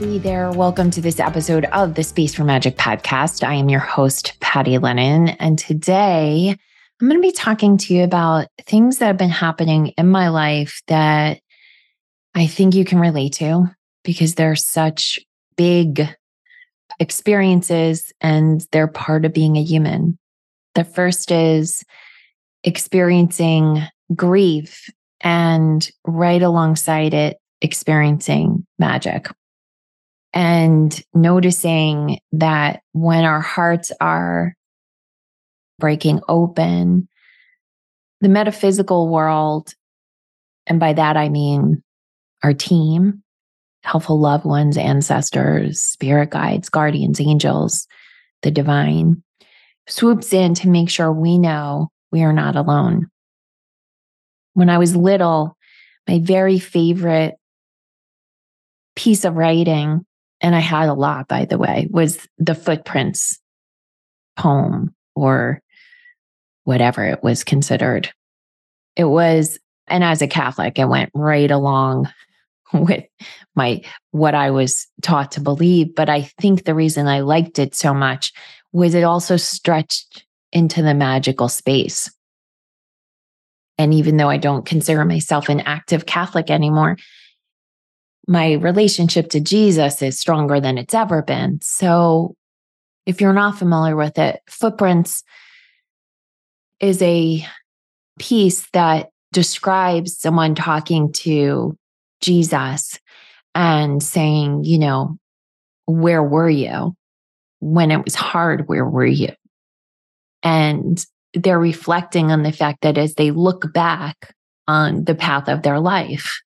Hey there. Welcome to this episode of the Space for Magic podcast. I am your host, Patty Lennon. And today I'm going to be talking to you about things that have been happening in my life that I think you can relate to because they're such big experiences and they're part of being a human. The first is experiencing grief and right alongside it, experiencing magic and noticing that when our hearts are breaking open, the metaphysical world, and by that I mean our team, helpful loved ones, ancestors, spirit guides, guardians, angels, the divine, swoops in to make sure we know we are not alone. When I was little, my very favorite piece of writing and I had a lot, by the way, was the footprints poem or whatever it was considered. It was, and as a Catholic, it went right along with my what I was taught to believe. But I think the reason I liked it so much was it also stretched into the magical space. And even though I don't consider myself an active Catholic anymore, my relationship to Jesus is stronger than it's ever been. So, if you're not familiar with it, Footprints is a piece that describes someone talking to Jesus and saying, you know, where were you when it was hard? Where were you? And they're reflecting on the fact that as they look back on the path of their life,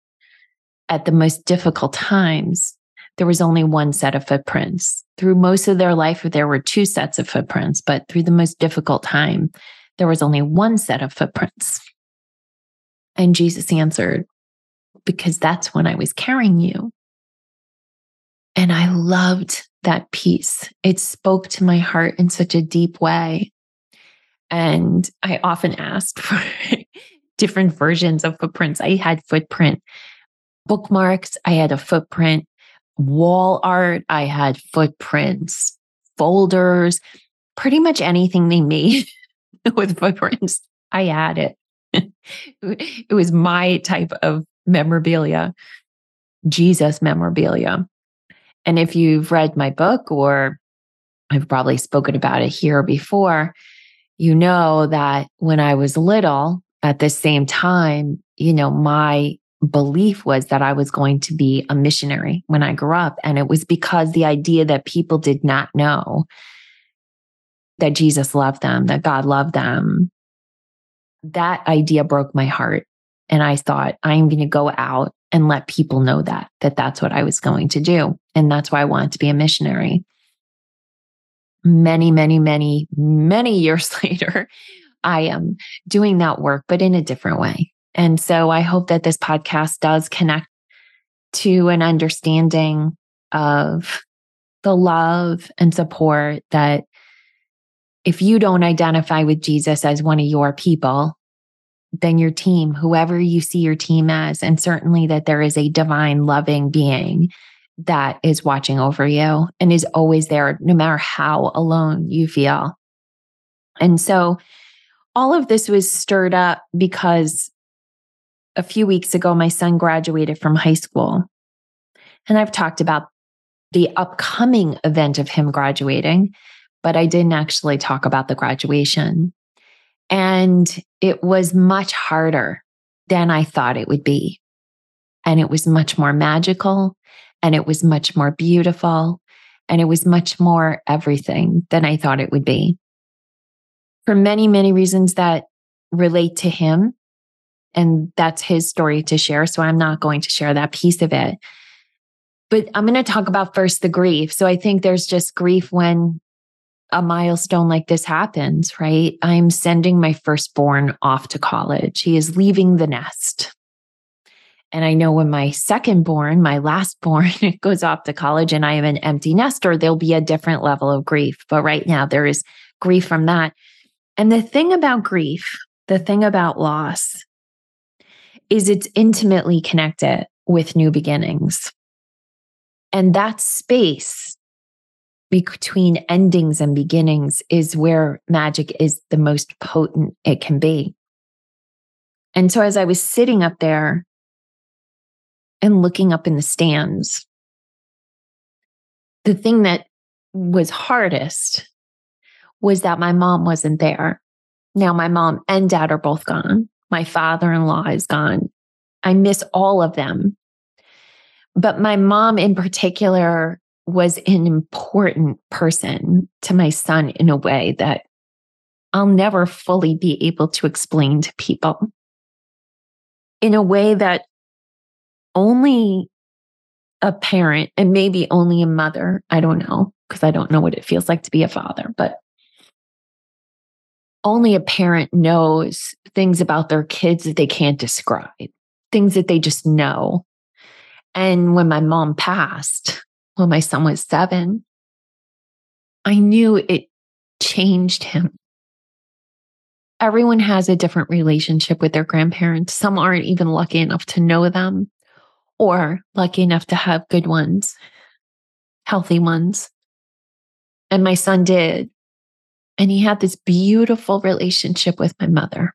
at the most difficult times, there was only one set of footprints. Through most of their life, there were two sets of footprints, but through the most difficult time, there was only one set of footprints. And Jesus answered, Because that's when I was carrying you. And I loved that piece. It spoke to my heart in such a deep way. And I often asked for different versions of footprints. I had footprint bookmarks. I had a footprint wall art. I had footprints, folders, pretty much anything they made with footprints. I had it. it was my type of memorabilia, Jesus memorabilia. And if you've read my book or I've probably spoken about it here before, you know that when I was little, at the same time, you know, my belief was that I was going to be a missionary when I grew up. And it was because the idea that people did not know that Jesus loved them, that God loved them, that idea broke my heart. And I thought, I'm going to go out and let people know that, that that's what I was going to do. And that's why I wanted to be a missionary. Many, many, many, many years later, I am doing that work, but in a different way. And so I hope that this podcast does connect to an understanding of the love and support that if you don't identify with Jesus as one of your people, then your team, whoever you see your team as, and certainly that there is a divine, loving being that is watching over you and is always there, no matter how alone you feel. And so all of this was stirred up because a few weeks ago, my son graduated from high school. And I've talked about the upcoming event of him graduating, but I didn't actually talk about the graduation. And it was much harder than I thought it would be. And it was much more magical and it was much more beautiful and it was much more everything than I thought it would be. For many, many reasons that relate to him And that's his story to share. So I'm not going to share that piece of it. But I'm going to talk about first the grief. So I think there's just grief when a milestone like this happens, right? I'm sending my firstborn off to college. He is leaving the nest. And I know when my second born, my last born, goes off to college and I am an empty nester, there'll be a different level of grief. But right now, there is grief from that. And the thing about grief, the thing about loss, is it's intimately connected with new beginnings. And that space between endings and beginnings is where magic is the most potent it can be. And so as I was sitting up there and looking up in the stands. The thing that was hardest was that my mom wasn't there. Now, my mom and dad are both gone. My father in law is gone. I miss all of them. But my mom, in particular, was an important person to my son in a way that I'll never fully be able to explain to people. In a way that only a parent and maybe only a mother, I don't know, because I don't know what it feels like to be a father, but only a parent knows things about their kids that they can't describe, things that they just know. And when my mom passed, when my son was seven, I knew it changed him. Everyone has a different relationship with their grandparents. Some aren't even lucky enough to know them or lucky enough to have good ones, healthy ones. And my son did. And he had this beautiful relationship with my mother.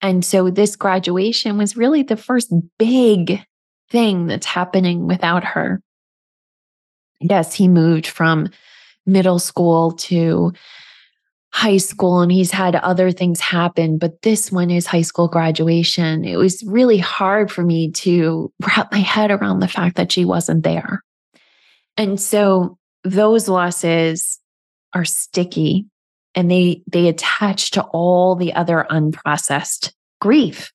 And so this graduation was really the first big thing that's happening without her. Yes, he moved from middle school to high school and he's had other things happen, but this one is high school graduation. It was really hard for me to wrap my head around the fact that she wasn't there. And so those losses are sticky and they they attach to all the other unprocessed grief.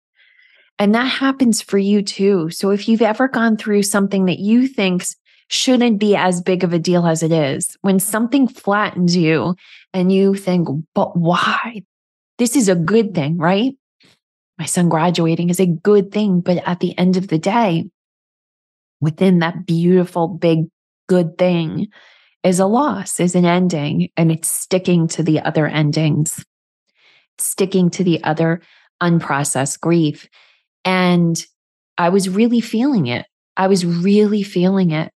And that happens for you too. So if you've ever gone through something that you think's shouldn't be as big of a deal as it is. When something flattens you and you think, but why? This is a good thing, right? My son graduating is a good thing. But at the end of the day, within that beautiful, big, good thing is a loss, is an ending, and it's sticking to the other endings, sticking to the other unprocessed grief. And I was really feeling it. I was really feeling it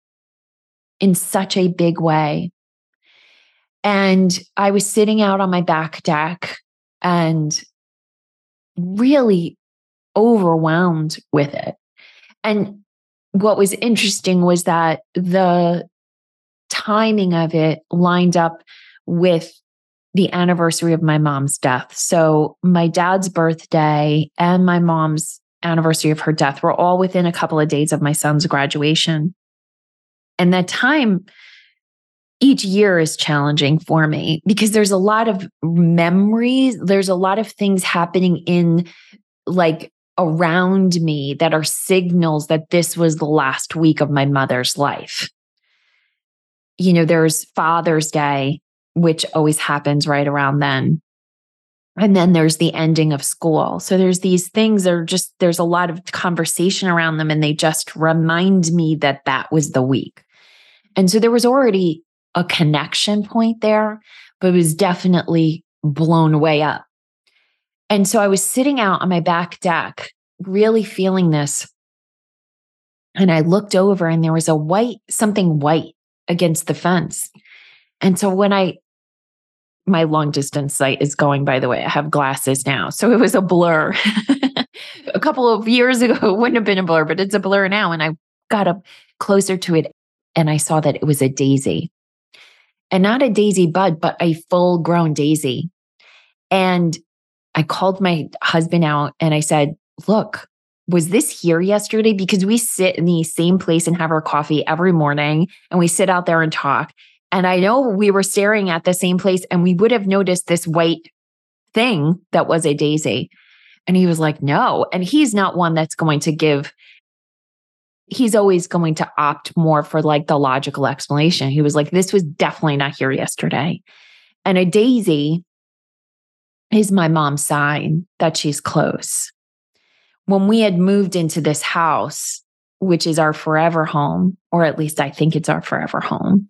in such a big way. And I was sitting out on my back deck and really overwhelmed with it. And what was interesting was that the timing of it lined up with the anniversary of my mom's death. So my dad's birthday and my mom's anniversary of her death were all within a couple of days of my son's graduation. And that time each year is challenging for me because there's a lot of memories, there's a lot of things happening in like around me that are signals that this was the last week of my mother's life. You know, there's Father's Day, which always happens right around then. And then there's the ending of school. So there's these things that are just, there's a lot of conversation around them, and they just remind me that that was the week. And so there was already a connection point there, but it was definitely blown way up. And so I was sitting out on my back deck, really feeling this. And I looked over and there was a white, something white against the fence. And so when I, my long distance sight is going, by the way, I have glasses now. So it was a blur. a couple of years ago, it wouldn't have been a blur, but it's a blur now. And I got up closer to it and I saw that it was a daisy. And not a daisy bud, but a full grown daisy. And I called my husband out and I said, Look, was this here yesterday? Because we sit in the same place and have our coffee every morning and we sit out there and talk. And I know we were staring at the same place and we would have noticed this white thing that was a daisy. And he was like, No. And he's not one that's going to give, he's always going to opt more for like the logical explanation. He was like, This was definitely not here yesterday. And a daisy is my mom's sign that she's close. When we had moved into this house, which is our forever home, or at least I think it's our forever home,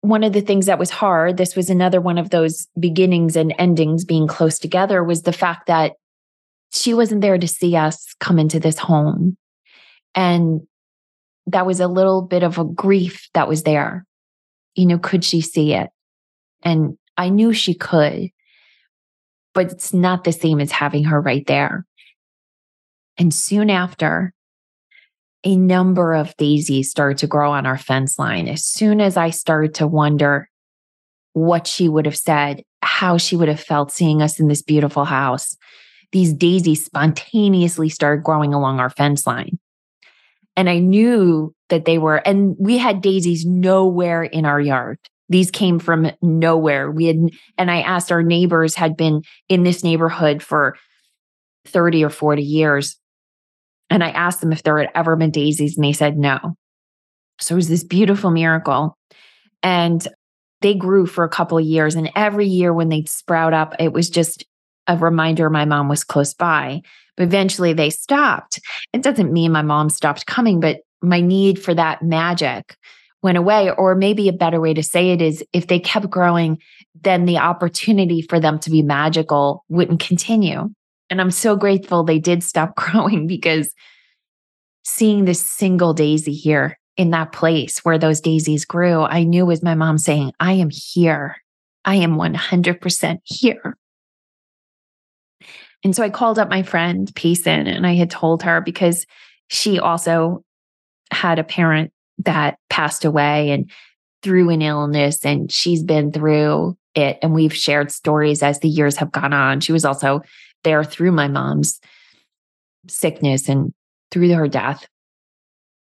one of the things that was hard, this was another one of those beginnings and endings being close together, was the fact that she wasn't there to see us come into this home. And that was a little bit of a grief that was there. You know, could she see it? And I knew she could, but it's not the same as having her right there. And soon after, a number of daisies started to grow on our fence line. As soon as I started to wonder what she would have said, how she would have felt seeing us in this beautiful house, these daisies spontaneously started growing along our fence line. And I knew that they were, and we had daisies nowhere in our yard. These came from nowhere. We had, and I asked our neighbors had been in this neighborhood for 30 or 40 years. And I asked them if there had ever been daisies, and they said no. So it was this beautiful miracle. And they grew for a couple of years. And every year when they'd sprout up, it was just a reminder my mom was close by. But eventually they stopped. It doesn't mean my mom stopped coming, but my need for that magic went away. Or maybe a better way to say it is if they kept growing, then the opportunity for them to be magical wouldn't continue. And I'm so grateful they did stop growing because seeing this single daisy here in that place where those daisies grew, I knew was my mom saying, I am here. I am 100% here. And so I called up my friend Payson and I had told her because she also had a parent that passed away and through an illness and she's been through it and we've shared stories as the years have gone on. She was also there through my mom's sickness and through her death.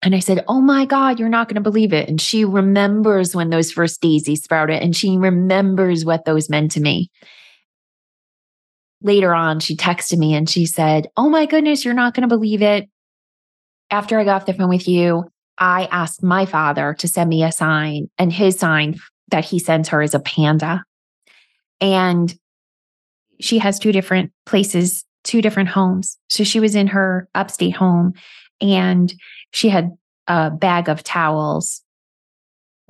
And I said, Oh my God, you're not going to believe it. And she remembers when those first daisies sprouted and she remembers what those meant to me. Later on, she texted me and she said, Oh my goodness, you're not going to believe it. After I got off the phone with you, I asked my father to send me a sign, and his sign that he sends her is a panda. And she has two different places, two different homes. So she was in her upstate home and she had a bag of towels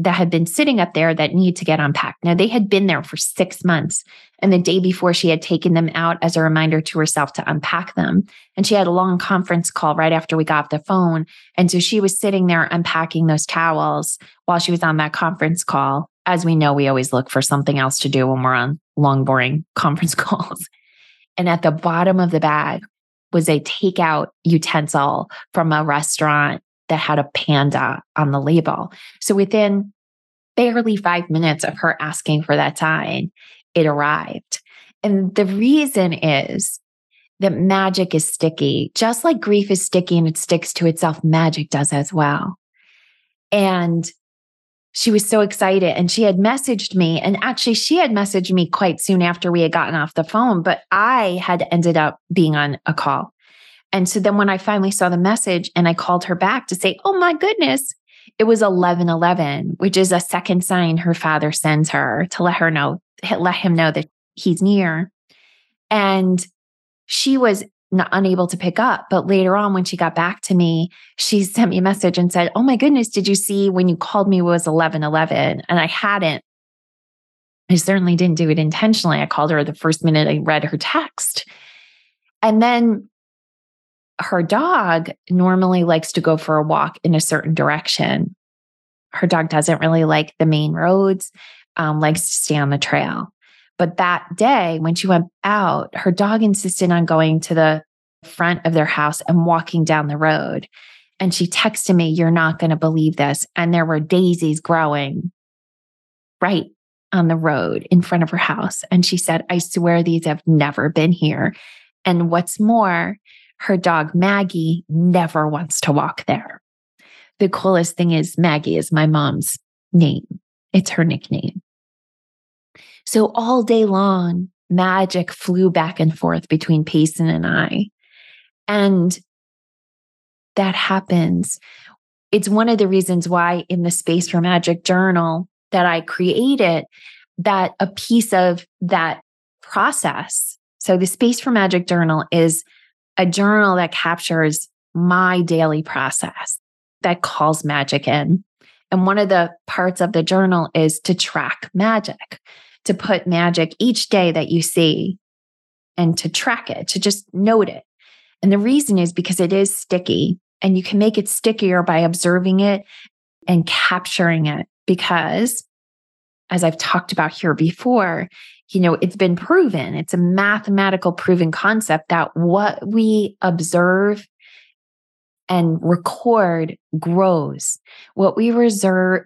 that had been sitting up there that need to get unpacked. Now they had been there for six months. And the day before she had taken them out as a reminder to herself to unpack them. And she had a long conference call right after we got the phone. And so she was sitting there unpacking those towels while she was on that conference call. As we know, we always look for something else to do when we're on long, boring conference calls. And at the bottom of the bag was a takeout utensil from a restaurant that had a panda on the label. So within barely five minutes of her asking for that sign, it arrived. And the reason is that magic is sticky. Just like grief is sticky and it sticks to itself, magic does as well. And she was so excited and she had messaged me. And actually, she had messaged me quite soon after we had gotten off the phone, but I had ended up being on a call. And so then when I finally saw the message and I called her back to say, Oh my goodness, it was 1111, which is a second sign her father sends her to let her know, let him know that he's near. And she was not unable to pick up. But later on, when she got back to me, she sent me a message and said, Oh my goodness, did you see when you called me was 1111? And I hadn't. I certainly didn't do it intentionally. I called her the first minute I read her text. And then her dog normally likes to go for a walk in a certain direction. Her dog doesn't really like the main roads, um, likes to stay on the trail. But that day, when she went out, her dog insisted on going to the front of their house and walking down the road. And she texted me, You're not going to believe this. And there were daisies growing right on the road in front of her house. And she said, I swear these have never been here. And what's more, her dog Maggie never wants to walk there. The coolest thing is, Maggie is my mom's name, it's her nickname. So all day long, magic flew back and forth between Payson and I. And that happens. It's one of the reasons why in the Space for Magic journal that I created, that a piece of that process. So the Space for Magic journal is a journal that captures my daily process that calls magic in. And one of the parts of the journal is to track magic, to put magic each day that you see and to track it, to just note it. And the reason is because it is sticky and you can make it stickier by observing it and capturing it. Because as I've talked about here before, you know, it's been proven, it's a mathematical proven concept that what we observe and record grows. What we reserve,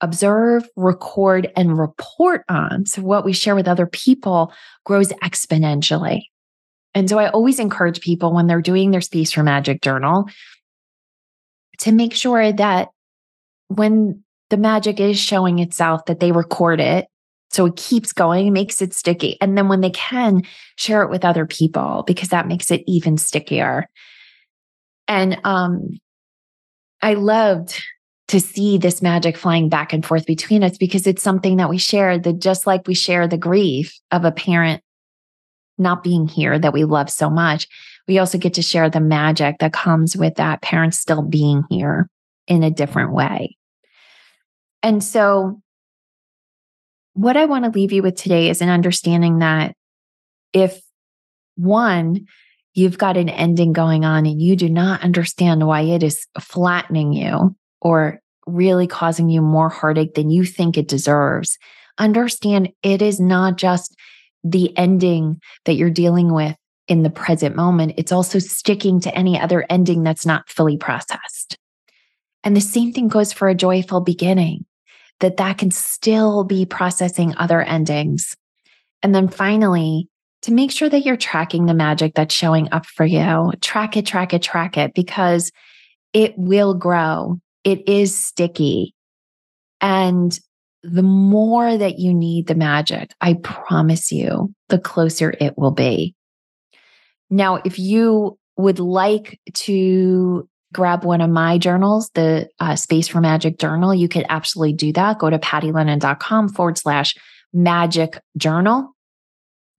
observe, record, and report on, so what we share with other people grows exponentially. And so I always encourage people when they're doing their Space for Magic journal to make sure that when the magic is showing itself, that they record it. So it keeps going, makes it sticky. And then when they can, share it with other people because that makes it even stickier. And um, I loved to see this magic flying back and forth between us because it's something that we share that just like we share the grief of a parent not being here that we love so much, we also get to share the magic that comes with that parent still being here in a different way. And so, what I want to leave you with today is an understanding that if one, you've got an ending going on and you do not understand why it is flattening you or really causing you more heartache than you think it deserves, understand it is not just the ending that you're dealing with in the present moment. It's also sticking to any other ending that's not fully processed. And the same thing goes for a joyful beginning, that that can still be processing other endings. And then finally, to make sure that you're tracking the magic that's showing up for you. Track it, track it, track it, because it will grow. It is sticky. And the more that you need the magic, I promise you, the closer it will be. Now, if you would like to grab one of my journals, the uh, Space for Magic journal, you could absolutely do that. Go to pattylennon.com forward slash magic journal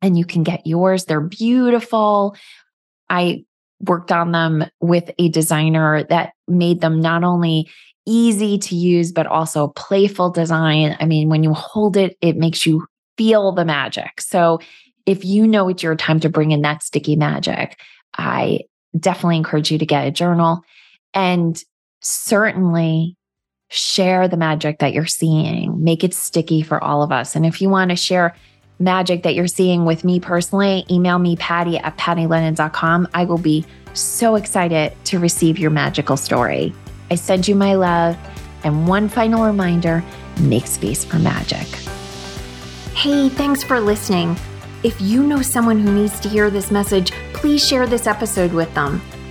and you can get yours. They're beautiful. I worked on them with a designer that made them not only easy to use, but also playful design. I mean, when you hold it, it makes you feel the magic. So if you know it's your time to bring in that sticky magic, I definitely encourage you to get a journal and certainly share the magic that you're seeing. Make it sticky for all of us. And if you want to share magic that you're seeing with me personally, email me, Patty at pattylennon.com. I will be so excited to receive your magical story. I send you my love. And one final reminder make space for magic. Hey, thanks for listening. If you know someone who needs to hear this message, please share this episode with them.